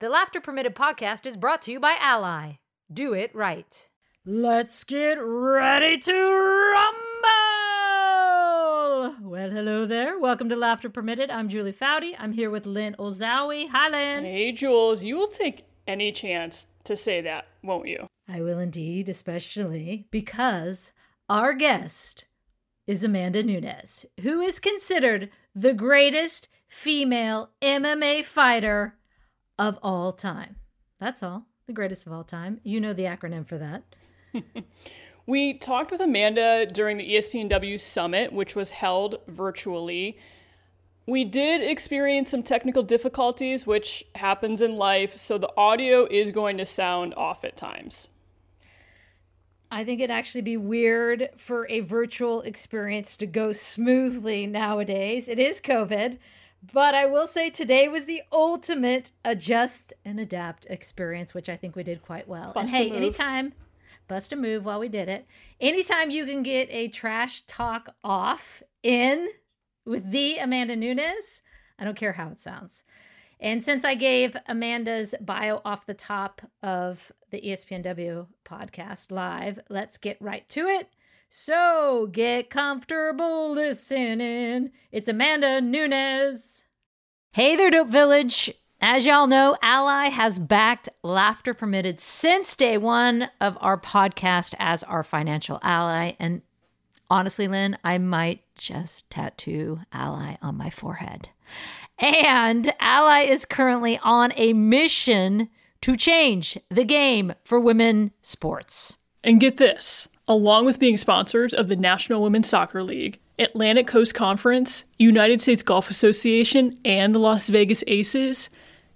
The Laughter Permitted podcast is brought to you by Ally. Do it right. Let's get ready to rumble! Well, hello there. Welcome to Laughter Permitted. I'm Julie Foudy. I'm here with Lynn Olszowy. Hi, Lynn. Hey, Jules, you will take any chance to say that, won't you? I will indeed, especially because our guest is Amanda Nunes, who is considered the greatest female MMA fighter of all time. That's all. The greatest of all time. You know the acronym for that. we talked with Amanda during the ESPNW Summit, which was held virtually. We did experience some technical difficulties, which happens in life, so the audio is going to sound off at times. I think it'd actually be weird for a virtual experience to go smoothly nowadays. It is COVID, but I will say today was the ultimate adjust and adapt experience, which I think we did quite well. Bust and hey, anytime, bust a move while we did it. Anytime you can get a trash talk off in with the Amanda Nunes, I don't care how it sounds. And since I gave Amanda's bio off the top of the ESPNW podcast live, let's get right to it. So get comfortable listening. It's Amanda Nunes. Hey there, Dope Village. As y'all know, Ally has backed Laughter Permitted since day one of our podcast as our financial ally. And honestly, Lynn, I might just tattoo Ally on my forehead. And Ally is currently on a mission to change the game for women sports. And get this along with being sponsors of the National Women's Soccer League, Atlantic Coast Conference, United States Golf Association, and the Las Vegas Aces,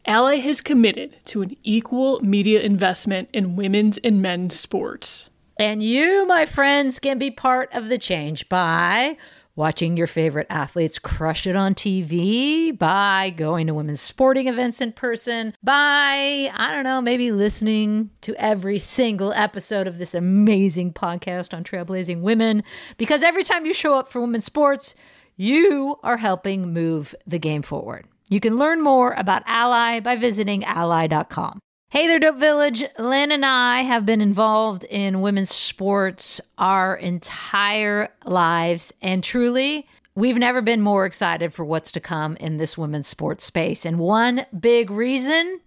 Ally has committed to an equal media investment in women's and men's sports. And you, my friends, can be part of the change by watching your favorite athletes crush it on TV, by going to women's sporting events in person, by, I don't know, maybe listening to every single episode of this amazing podcast on trailblazing women. Because every time you show up for women's sports, you are helping move the game forward. You can learn more about Ally by visiting ally.com. Hey there, Dope Village. Lynn and I have been involved in women's sports our entire lives, and truly, we've never been more excited for what's to come in this women's sports space. And one big reason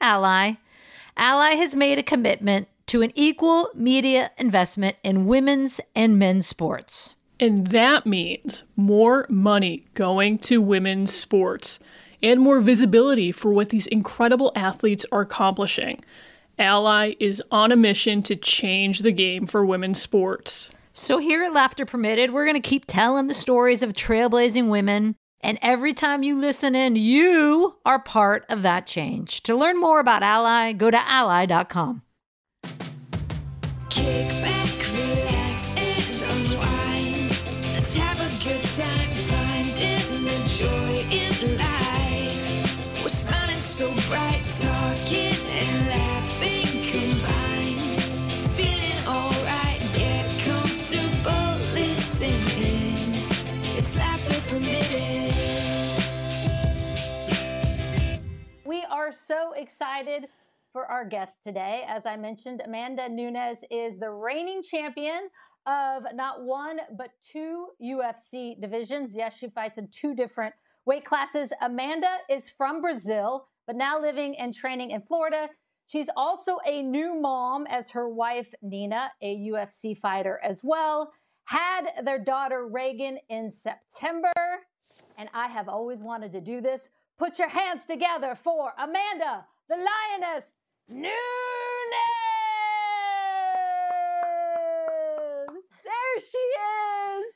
Ally. Ally has made a commitment to an equal media investment in women's and men's sports. And that means more money going to women's sports and more visibility for what these incredible athletes are accomplishing. Ally is on a mission to change the game for women's sports. So, here at Laughter Permitted, we're going to keep telling the stories of trailblazing women. And every time you listen in, you are part of that change. To learn more about Ally, go to ally.com. Kick are so excited for our guest today. As I mentioned, Amanda Nunes is the reigning champion of not one, but two UFC divisions. Yes, she fights in two different weight classes. Amanda is from Brazil, but now living and training in Florida. She's also a new mom as her wife, Nina, a UFC fighter as well. Had their daughter, Reagan, in September. And I have always wanted to do this. Put your hands together for Amanda, the lioness, Nunes! There she is!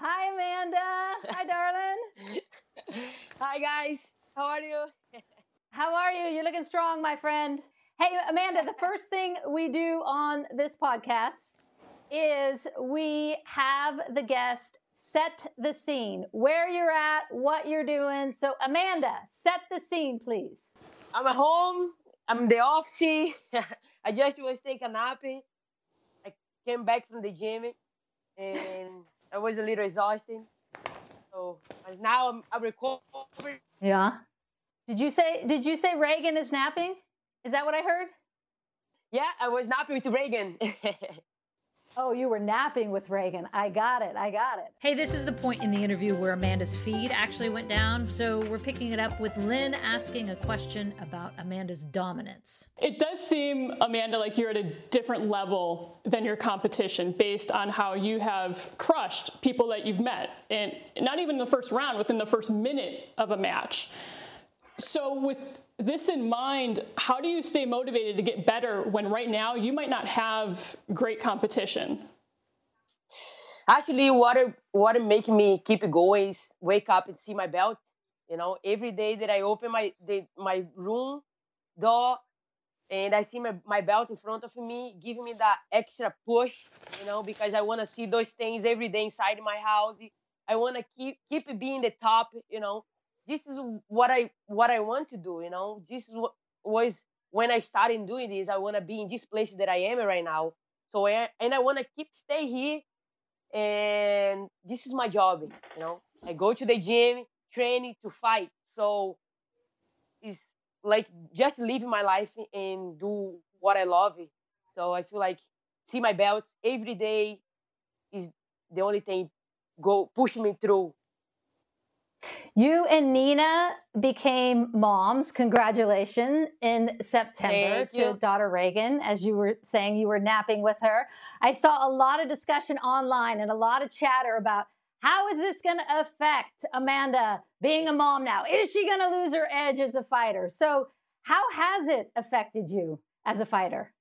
Hi, Amanda. Hi, darling. Hi guys, how are you? How are you? You're looking strong, my friend. Hey, Amanda, the first thing we do on this podcast is we have the guest set the scene, where you're at, what you're doing. So, Amanda, set the scene, please. I'm at home. I'm the off season. I just was taking a nap. I came back from the gym and I was a little exhausted. So now I'm, I'm recovering. Yeah. Did you say did you say Reagan is napping? Is that what I heard? Yeah, I was napping with Reagan. Oh, you were napping with Reagan. I got it. I got it. Hey, this is the point in the interview where Amanda's feed actually went down, so we're picking it up with Lynn asking a question about Amanda's dominance. It does seem, Amanda, like you're at a different level than your competition based on how you have crushed people that you've met. And not even the first round, within the first minute of a match. So, with this in mind, how do you stay motivated to get better when right now you might not have great competition? Actually, what what make me keep going is wake up and see my belt. You know, every day that I open my the, my room door and I see my, my belt in front of me, giving me that extra push, you know, because I want to see those things every day inside my house. I want to keep keep being the top, you know this is what I what I want to do. You know, this is what was when I started doing this. I want to be in this place that I am right now. So I, and I want to keep stay here, and this is my job. You know, I go to the gym, training to fight. So it's like just living my life and do what I love. So I feel like see my belts every day is the only thing go push me through you and Nina became moms. Congratulations in September Thank to you. daughter Reagan. As you were saying, you were napping with her. I saw a lot of discussion online and a lot of chatter about how is this going to affect Amanda being a mom now? Is she going to lose her edge as a fighter? So, how has it affected you as a fighter?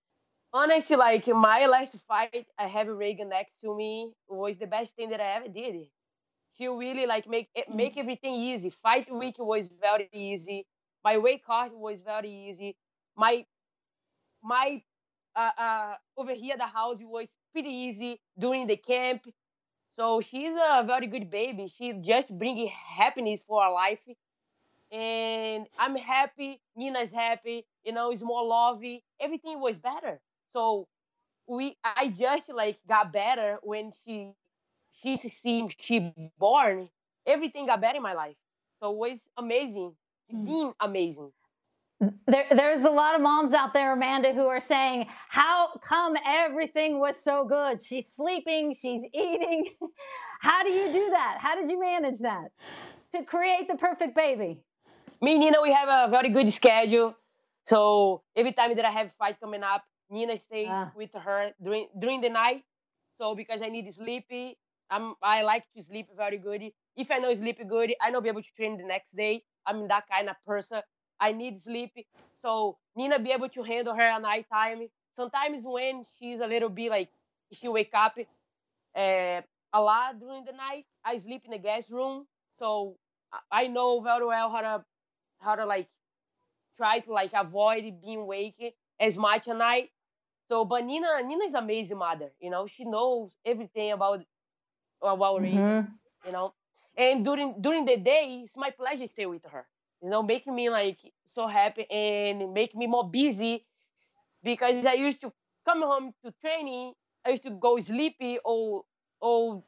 Honestly, like my last fight, I have Reagan next to me was the best thing that I ever did she really like make it Mm. make everything easy. Fight week was very easy. My weight cut was very easy. My my uh, uh over here the house was pretty easy during the camp. So she's a very good baby. She just bringing happiness for our life. And I'm happy. Nina's happy. You know, it's more lovey. Everything was better. So we I just like got better when she she see she born, everything got better in my life. So it was amazing. It's Mm. been amazing. There, there's a lot of moms out there, Amanda, who are saying, How come everything was so good? She's sleeping, she's eating. How do you do that? How did you manage that to create the perfect baby? Me and Nina, we have a very good schedule. So every time that I have fight coming up, Nina stay Ah. with her during during the night. So because I need sleepy, I'm I like to sleep very good. If I know sleep good, I know be able to train the next day. I'm that kind of person. I need sleep. So Nina be able to handle her at night time. Sometimes when she's a little bit like she wake up uh, a lot during the night, I sleep in the guest room. So I- know very well how to how to like try to like avoid being waking as much at night. So, but Nina, Nina is amazing mother. You know, she knows everything about about Reagan. Mhm. You know, and during during the day, it's my pleasure to stay with her. You know, making me like so happy and make me more busy because I used to come home to training. I used to go sleepy or or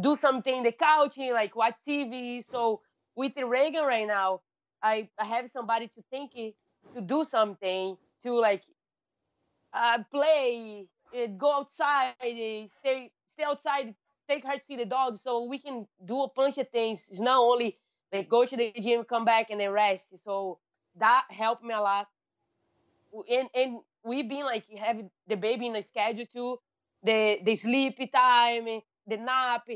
do, something in the couch and like watch TV. So with Reagan right now, I, I have somebody to think it, to do something to like uh, play, uh, go outside, uh, stay stay outside, take her to see the dogs, so we can do a bunch of things. It's not only like go to the gym, come back, and then rest. So that helped me a lot. And and we've been like having the baby in the schedule too, the the sleepy time, the nap,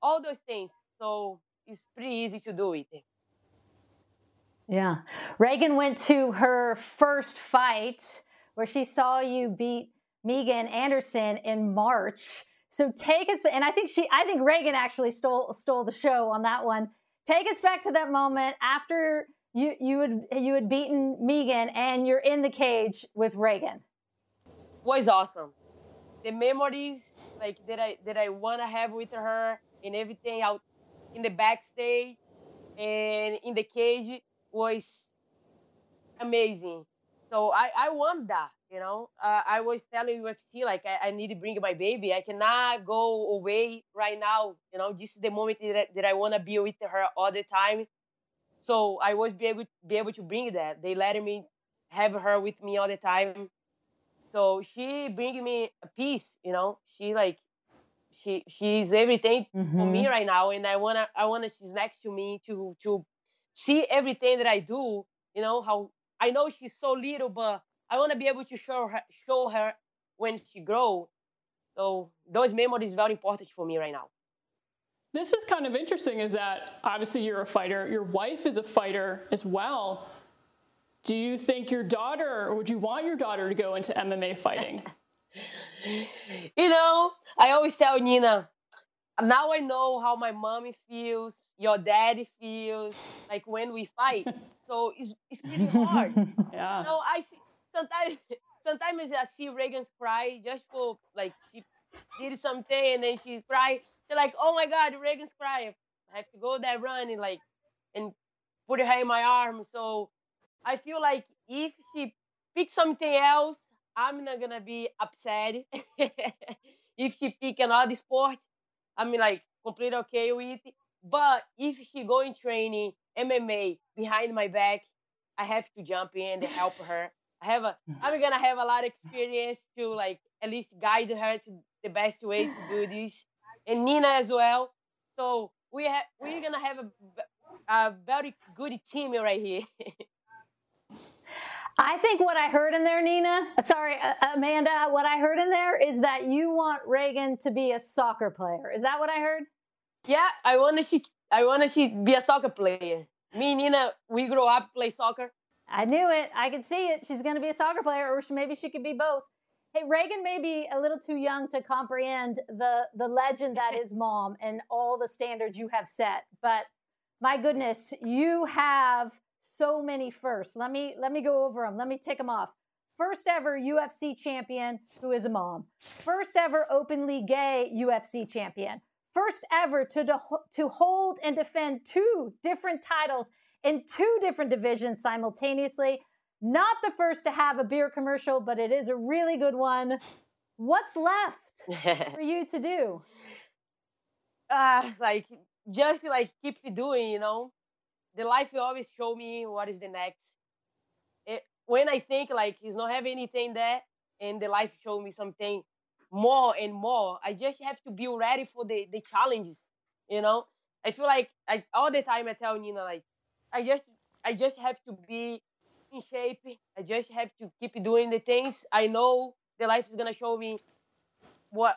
all those things. So it's pretty easy to do it. Yeah. Reagan went to her first fight where she saw you beat Megan Anderson in March. So take us and I think she I think Reagan actually stole stole the show on that one. Take us back to that moment after you you had you had beaten Megan and you're in the cage with Reagan. was awesome. The memories like that I that I wanna have with her and everything out in the backstage and in the cage was amazing. So I I want that, you know. Uh, I was telling UFC like I, I need to bring my baby. I cannot go away right now. You know, this is the moment that I, that I wanna be with her all the time. So I was be able be able to bring that. They let me have her with me all the time. So she bring me a peace, you know. She like she she's everything for me Mhm. right now, and I wanna I wanna she's next to me to to see everything that I do. You know how I know she's so little, but I wanna be able to show her show her when she grow. So those memories are very important for me right now. This is kind of interesting is that obviously you're a fighter, your wife is a fighter as well. Do you think your daughter, or would you want your daughter to go into MMA fighting? you know, I always tell Nina, now I know how my mommy feels, your daddy feels, like when we fight. so it's it's pretty hard. Yeah. No, I see sometimes sometimes I see Reagan's cry just for like she did something and then she cry. They're like, oh my god, Reagan's cry. I have to go there run and like and put her in my arm. So I feel like if she picks something else, I'm not gonna be upset. if she pick another sport, I'm like completely okay with it. But if she go in training MMA behind my back, I have to jump in to help her. I have a I'm gonna have a lot of experience to like at least guide her to the best way to do this. And Nina as well. So we have we're gonna have a very good team right here. I think what I heard in there, Nina, sorry, uh, Amanda, what I heard in there is that you want Reagan to be a soccer player. Is that what I heard? yeah, I wanna she I wanna she be a soccer player. Me and Nina, we grow up play soccer. I knew it. I could see it. She's going to be a soccer player, or she, maybe she could be both. Hey, Reagan may be a little too young to comprehend the the legend that is mom and all the standards you have set. But my goodness, you have so many firsts. Let me let me go over them. Let me tick them off. First ever UFC champion who is a mom. First ever openly gay UFC champion. First ever to de- to hold and defend two different titles in two different divisions simultaneously. Not the first to have a beer commercial, but it is a really good one. What's left for you to do? uh, like just like keep doing, you know. The life will always show me what is the next. It, when I think like it's not have anything there, and the life show me something more and more, I just have to be ready for the the challenges. You know, I feel like I all the time I tell Nina like, I just I just have to be in shape. I just have to keep doing the things I know the life is gonna show me what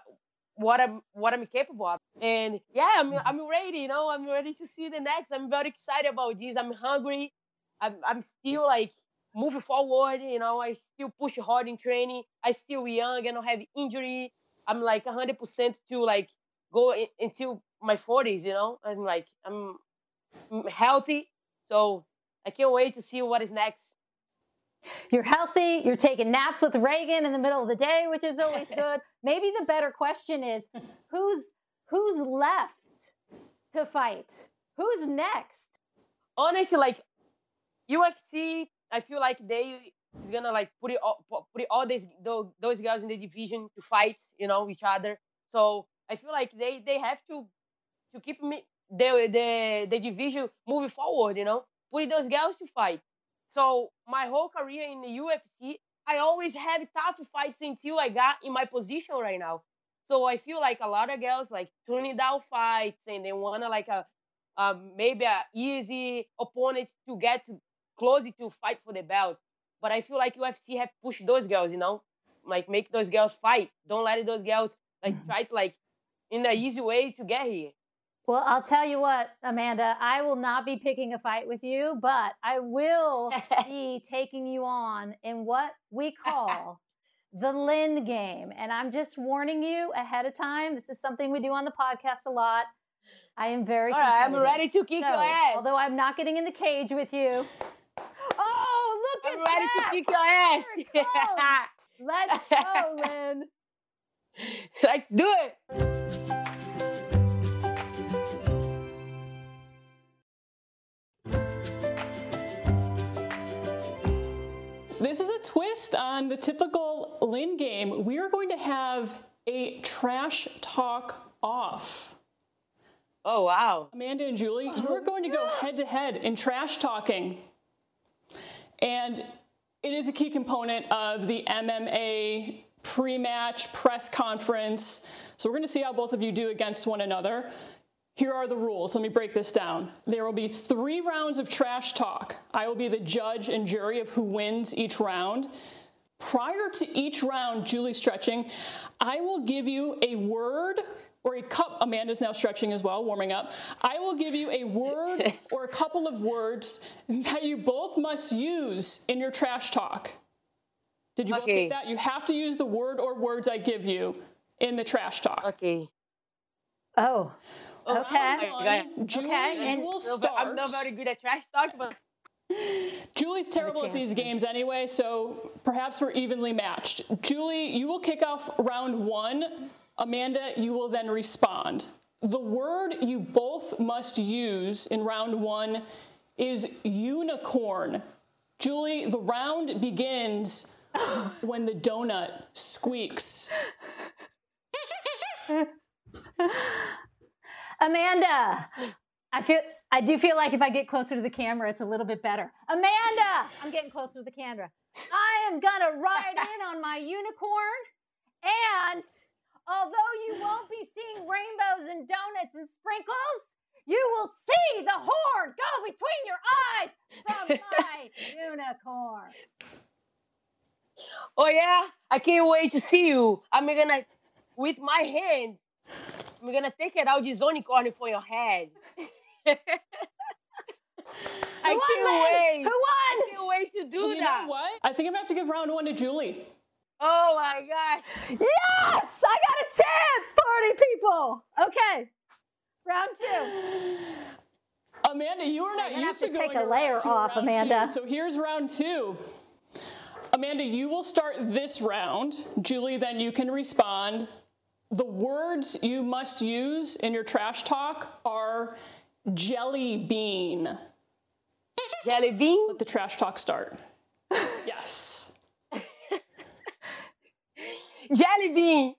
what I'm what I'm capable of. And yeah, I'm mm-hmm. I'm ready, you know, I'm ready to see the next. I'm very excited about this. I'm hungry. I'm I'm still like moving forward, you know, I still push hard in training. I still young, and I don't have injury. I'm like 100% to like go in, until my 40s, you know. I'm like I'm healthy. So I can't wait to see what is next. You're healthy. You're taking naps with Reagan in the middle of the day, which is always good. Maybe the better question is who's who's left to fight? Who's next? honestly, like UFC, I feel like they is gonna like put it all, put all these those, those guys in the division to fight, you know, each other. So I feel like they they have to to keep me the the the division moving forward, you know, put those girls to fight. So my whole career in the UFC, I always have tough fights until I got in my position right now. So I feel like a lot of girls like turning down fights and they wanna like a um, maybe a easy opponent to get close to fight for the belt. But I feel like UFC have pushed those girls, you know, like make those girls fight. Don't let those girls like try to like in an easy way to get here. Well, I'll tell you what, Amanda, I will not be picking a fight with you, but I will be taking you on in what we call the Lynn game. And I'm just warning you ahead of time. This is something we do on the podcast a lot. I am very All right, I'm ready to kick So, your ass. Although I'm not getting in the cage with you. Oh, look at that. I'm at ready that! to kick your ass. Let's go, Lynn. Let's do it. This is a twist on the typical Lynn game. We are going to have a trash talk off. Oh wow. Amanda and Julie, you are going to go oh, head to head in trash talking. And it is a key component of the MMA pre match press conference. So we're going to see how both of you do against one another. Here are the rules. Let me break this down. There will be three rounds of trash talk. I will be the judge and jury of who wins each round. Prior to each round, Julie stretching, I will give you a word or a cup. Amanda's now stretching as well, warming up. I will give you a word or a couple of words that you both must use in your trash talk. Did you both Okay. get that? You have to use the word or words I give you in the trash talk. Okay. Oh, Oh, Okay. my One, God. Julie, Okay, you and- will start. I'm not very good at trash talk, but Julie's terrible at these games anyway, so perhaps we're evenly matched. Julie, you will kick off round one. Amanda, you will then respond. The word you both must use in round one is unicorn. Julie, the round begins when the donut squeaks. Amanda. I feel I do feel like if I get closer to the camera, it's a little bit better. Amanda, I'm getting closer to the camera. I am gonna ride in on my unicorn, and although you won't be seeing rainbows and donuts and sprinkles, you will see the horn go between your eyes from my unicorn. oh yeah, I can't wait to see you. I'm gonna, with my hands, I'm gonna take it out this unicorn for your head. I Who won, can't Lynn? wait. Who I can't wait to do You that. know what? I think I'm gonna have to give round one to Julie. Oh my god. Yes, I got a chance, party people. Okay, round two. Amanda, you are not gonna have used to to take going a layer round off, Amanda. two. So here's round two. Amanda, you will start this round. Julie, then you can respond. The words you must use in your trash talk are jelly bean. Jelly bean? Let the trash talk start. Yes. Jelly bean.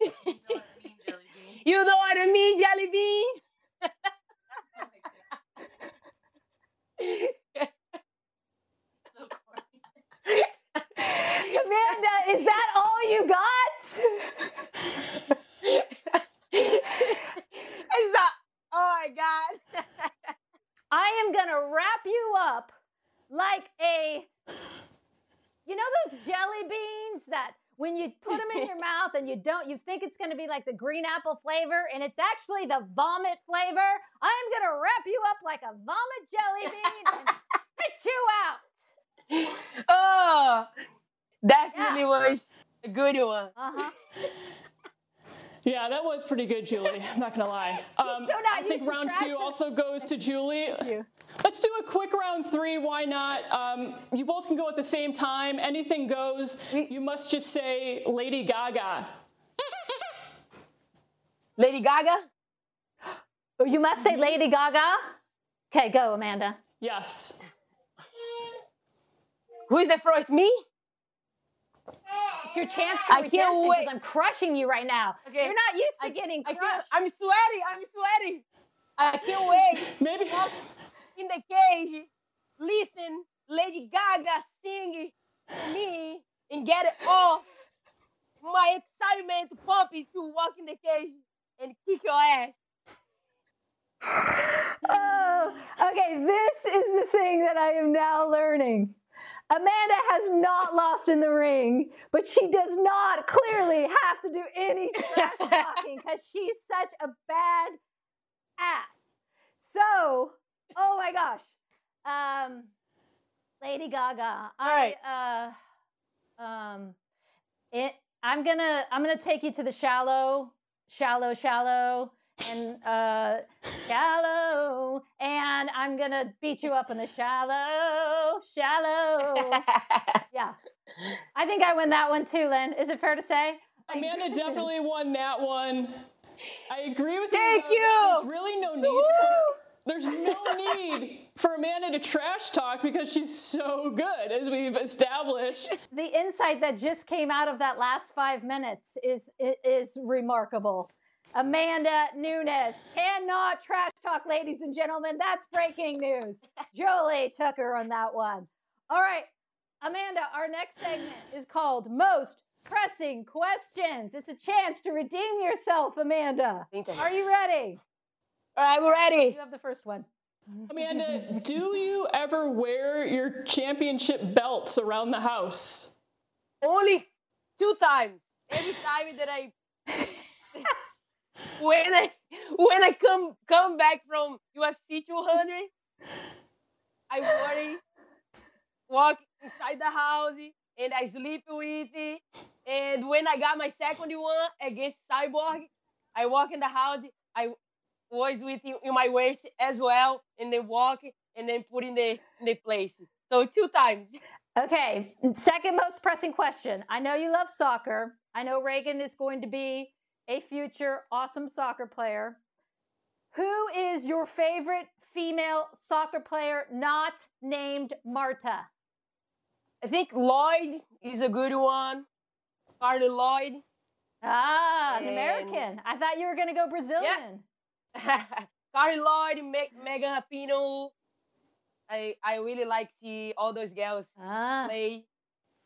you know what I mean, jelly bean? Amanda, is that all you got? it's a, oh my god. I am gonna wrap you up like a, you know those jelly beans that when you put them in your mouth and you don't, you think it's gonna be like the green apple flavor and it's actually the vomit flavor. I am gonna wrap you up like a vomit jelly bean and spit you out. oh, definitely Yeah. was a good one. Uh huh. Yeah, that was pretty good, Julie. I'm not gonna lie. Um, so not I think round two talk. also goes to Julie. you. Let's do a quick round three. Why not? Um, you both can go at the same time. Anything goes. You must just say Lady Gaga. Lady Gaga? Oh, you must say Lady Gaga. Okay, go, Amanda. Yes. Who is the first? Me? It's your chance for I redemption because I'm crushing you right now. Okay. You're not used to I, getting crushed. I am sweaty. I'm sweaty. I can't wait. Maybe. in the cage, listen, Lady Gaga singing to me and get it all my excitement pumping to walk in the cage and kick your ass. Oh, okay. This is the thing that I am now learning. Amanda has not lost in the ring, but she does not clearly have to do any trash talking because she's such a bad ass. So, oh my gosh, um, Lady Gaga. I uh, um, it. I'm gonna I'm gonna take you to the shallow, shallow, shallow, and uh, shallow, and I'm gonna beat you up in the shallow, shallow. Yeah, I think I win that one too, Lynn. Is it fair to say? My Amanda definitely won that one. I agree with Thank you. though, you. There's really no need. For, there's no need for Amanda to trash talk because she's so good, as we've established. The insight that just came out of that last five minutes is is remarkable. Amanda Nunes cannot trash talk, ladies and gentlemen. That's breaking news. Jolie took her on that one. All right, Amanda, our next segment is called Most Pressing Questions. It's a chance to redeem yourself, Amanda. Are you ready? All right, we're ready. You have the first one. Amanda, do you ever wear your championship belts around the house? Only two times. Every time that I when I when I come come back from UFC 200, I worry, walk inside the house, and I sleep with it. And when I got my second one against Cyborg, I walk in the house. I was with in my waist as well, and then walk and then put in the in the place. So two times. Okay, second most pressing question. I know you love soccer. I know Reagan is going to be a future awesome soccer player. Who is your favorite female soccer player not named Marta? I think Lloyd is a good one. Carli Lloyd. Ah, an And- American. I thought you were going to go Brazilian. Yeah. Carli Lloyd, Meg, Megan Rapinoe. I I really like see all those girls Ah, play,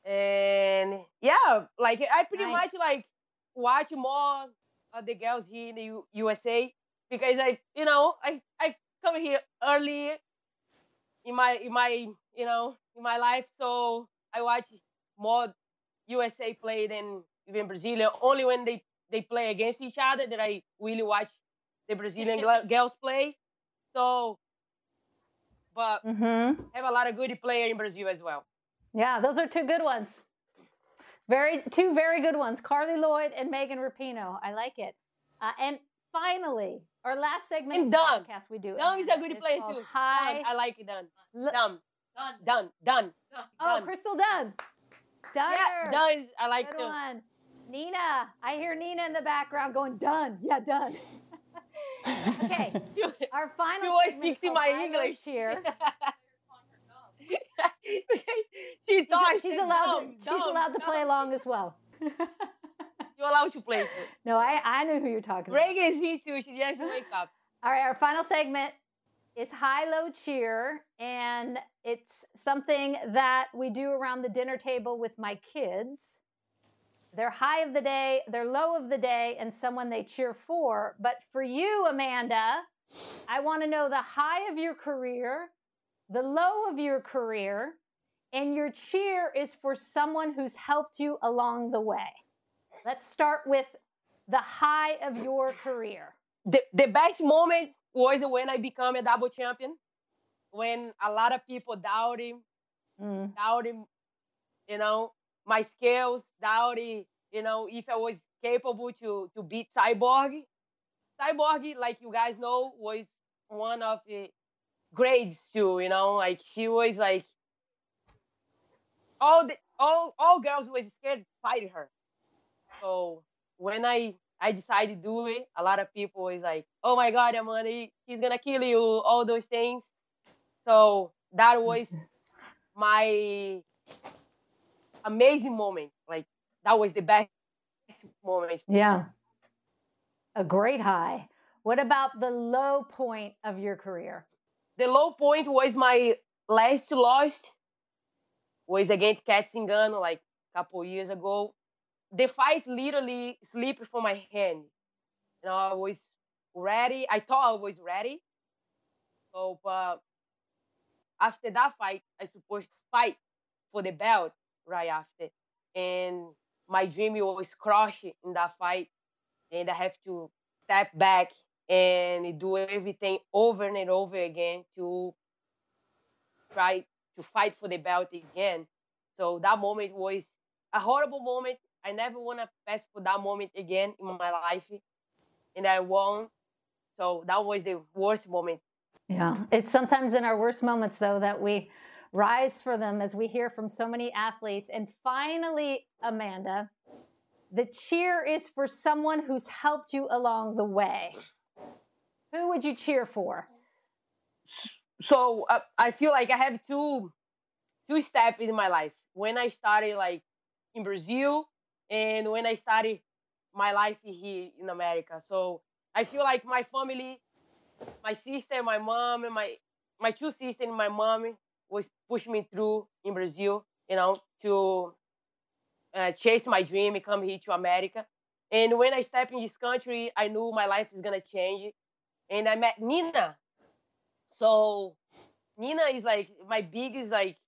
and yeah, like I pretty Nice. much like watch more of the girls here in the U- USA because I you know I I come here early in my in my you know in my life, so I watch more USA play than even Brazilian. Only when they they play against each other that I really watch the Brazilian girls play. So, but mm-hmm. have a lot of good player in Brazil as well. Yeah, those are two good ones. Very two very good ones. Carli Lloyd and Megan Rapinoe. I like it. Uh, and finally, our last segment And of the podcast we do. Dunn is a good is player too. Hi. Done. I like it done. L- Done. Done. Done. oh, Dunn. Crystal Dunn. Dunner. Yeah, done is I like Good too. one. Nina. I hear Nina in the background going, done. Yeah, done. okay. Our final She always segment speaks in my English. Cheer. she She's, thought she's allowed to, she's dumb, allowed to play along as well. You're allowed to play too. no, I, I know who you're talking about. Reagan is here too. She just wake up. All right, our final segment is high low cheer, and it's something that we do around the dinner table with my kids. They're high of the day, they're low of the day, and someone they cheer for. But for you, Amanda, I want to know the high of your career, the low of your career, and your cheer is for someone who's helped you along the way. Let's start with the high of your career. The, the best moment was when I became a double champion. When a lot of people doubted Mm. doubted, you know, my skills, doubted, you know, if I was capable to to beat Cyborg. Cyborg, like you guys know, was one of the grades too, you know, like she was like all the all all girls was scared to fight her. So when I I decided to do it, a lot of people was like, "Oh my God, Amanda, he's gonna kill you," all those things. So that was my amazing moment. Like that was the best moment. Yeah. A great high. What about the low point of your career? The low point was my last loss was against Cat Zingano like a couple years ago. The fight literally slipped from my hand. You know, I was ready. I thought I was ready. So, but after that fight, I supposed to fight for the belt right after. And my dream was crushed in that fight. And I have to step back and do everything over and over again to try to fight for the belt again. So that moment was a horrible moment. I never want to pass for that moment again in my life. And I won. So that was the worst moment. Yeah. It's sometimes in our worst moments, though, that we rise for them as we hear from so many athletes. And finally, Amanda, the cheer is for someone who's helped you along the way. Who would you cheer for? So uh, I feel like I have two two steps in my life. When I started like in Brazil and when I started my life here in America. So I feel like my family, my sister, my mom, and my my two sisters and my mom was pushing me through in Brazil, you know, to uh, chase my dream and come here to America. And when I step in this country, I knew my life is gonna change. And I met Nina. So Nina is like my biggest like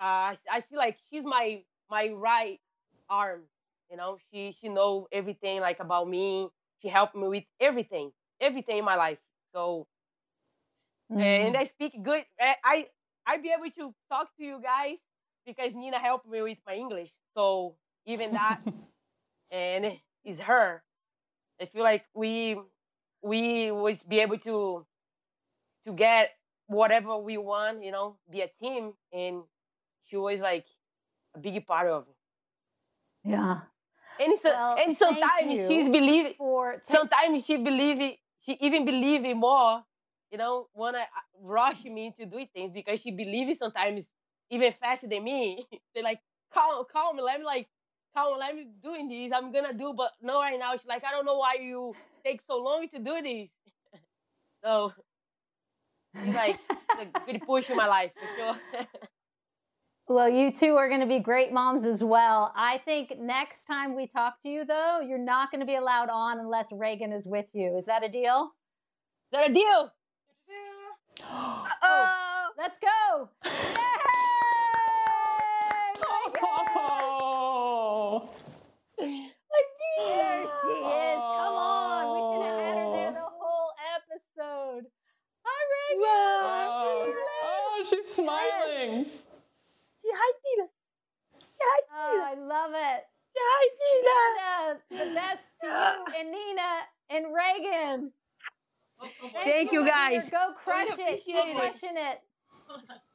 uh, I feel like she's my my right arm. You know, she she know everything like about me. She helped me with everything, everything in my life. So and I speak good. I I I be able to talk to you guys because Nina helped me with my English. So even that, and it's her. I feel like we we always be able to to get whatever we want, you know, be a team, and she was like a big part of it. Yeah. And so Well, and sometimes she's believe For sometimes she believe it she even believe it more you know wanna uh, rush me to do things because she believes sometimes even faster than me they're like calm calm let me like calm let me doing this i'm gonna do but no right now she's like i don't know why you take so long to do this so like like push in my life for sure Well, you two are going to be great moms as well. I think next time we talk to you, though, you're not going to be allowed on unless Reagan is with you. Is that a deal? is that a deal oh Let's go! Yay! Oh. There she is. Come on. We should have had her there the whole episode. Hi, Reagan. wow. Oh, she's smiling. Say hi, Tina. Say hi, Oh, Tina. I love it. Hi, Tina. Nina, the best to you and Nina and Reagan. Thank you, Peter. guys. Go crush it. appreciate Go it. crushing it.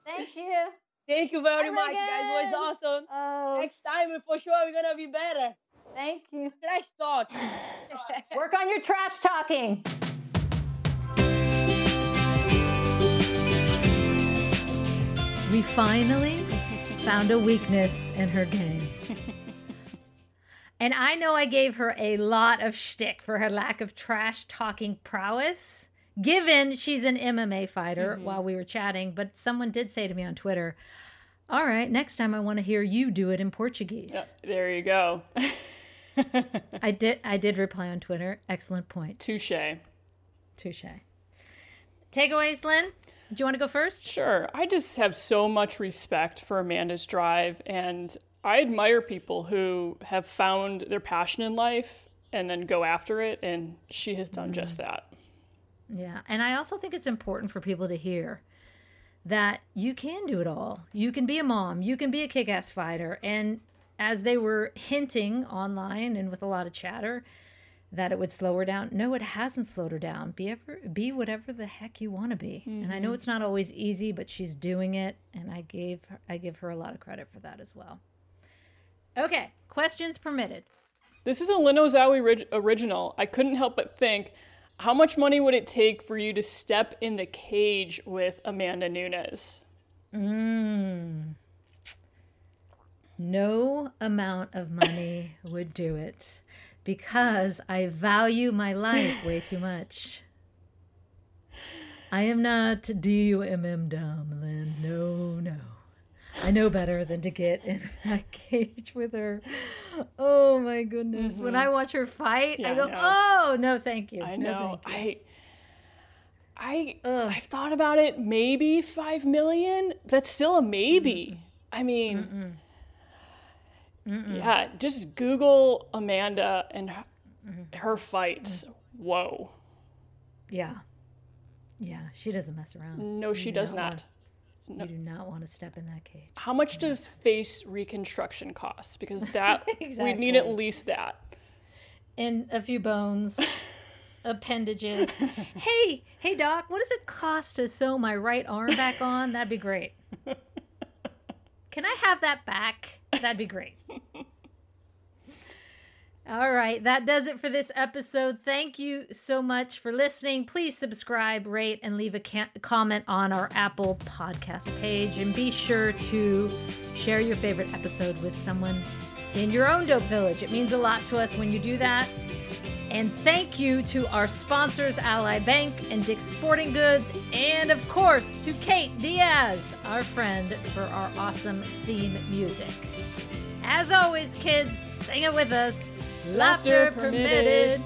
Thank you. Thank you very Hi, much, guys. It was awesome. Oh, Next time, for sure, we're gonna be better. thank you. Trash talk. Work on your trash talking. We finally found a weakness in her game. And I know I gave her a lot of shtick for her lack of trash talking prowess, given she's an MMA fighter mm-hmm. while we were chatting. But someone did say to me on Twitter, All right, next time I want to hear you do it in Portuguese. There you go. I did I did reply on Twitter. Excellent point. Touche. Touche. Takeaways, Lynn? Do you want to go first? Sure. I just have so much respect for Amanda's drive, and I admire people who have found their passion in life and then go after it, and she has done just mm. that. Yeah. And I also think it's important for people to hear that you can do it all. You can be a mom, you can be a kick ass fighter. And as they were hinting online and with a lot of chatter, that it would slow her down. No, it hasn't slowed her down. Be ever be whatever the heck you want to be. And I know mm-hmm. it's not always easy, but she's doing it, and I gave her, I give her a lot of credit for that as well. Okay, questions permitted. This is a Lynn Olszowy orig- original. I couldn't help but think, how much money would it take for you to step in the cage with Amanda Nunes? Mm. No amount of money would do it because I value my life way too much. I am not DUMM dumb, Lynn. No, no. I know better than to get in that cage with her. Oh my goodness. When I mm-hmm. watch her fight, Yeah, I I go, know. oh, no, thank you. I No, know. you. I I Ugh. I've thought about it. Maybe five million. That's still a maybe. I mean, yeah. Just Google Amanda and her, mm-hmm. her fights. Mm. Whoa. Yeah. Yeah, she doesn't mess around. No, she does not not. You do not want to step in that cage. How much does face reconstruction cost? Because that we need at least that. and a few bones, appendages. hey, hey, doc, what does it cost to sew my right arm back on? That'd be great. Can I have that back? That'd be great. All right, that does it for this episode. Thank you so much for listening. Please subscribe, rate, and leave a ca- comment on our Apple podcast page. And be sure to share your favorite episode with someone in your own Dope Village. It means a lot to us when you do that. And thank you to our sponsors, Ally Bank and Dick's Sporting Goods, and of course to Kate Diaz, our friend, for our awesome theme music. As always, kids, sing it with us. Laughter, permitted.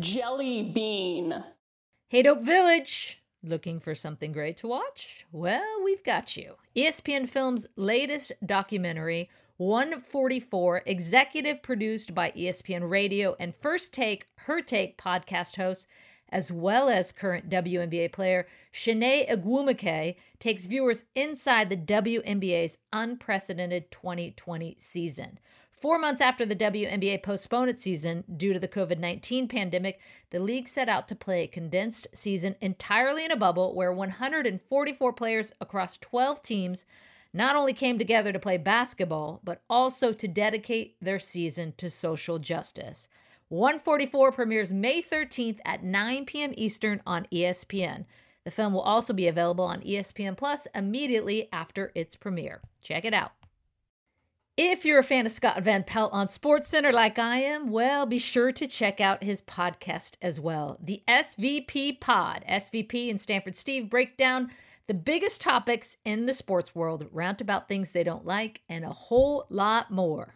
Jelly bean. Hey, Dope Village! Looking for something great to watch? Well, we've got you. ESPN Films' latest documentary, 144, executive produced by ESPN Radio and First Take, Her Take podcast host, as well as current WNBA player Chiney Ogwumike, takes viewers inside the WNBA's unprecedented 2020 season. Four months after the WNBA postponed its season due to the COVID 19 pandemic, the league set out to play a condensed season entirely in a bubble where 144 players across 12 teams not only came together to play basketball, but also to dedicate their season to social justice. 144 premieres May 13th at 9 p.m. Eastern on ESPN. The film will also be available on ESPN Plus immediately after its premiere. Check it out. If you're a fan of Scott Van Pelt on SportsCenter like I am, well, be sure to check out his podcast as well. The SVP Pod. SVP and Stanford Steve break down the biggest topics in the sports world, rant about things they don't like, and a whole lot more.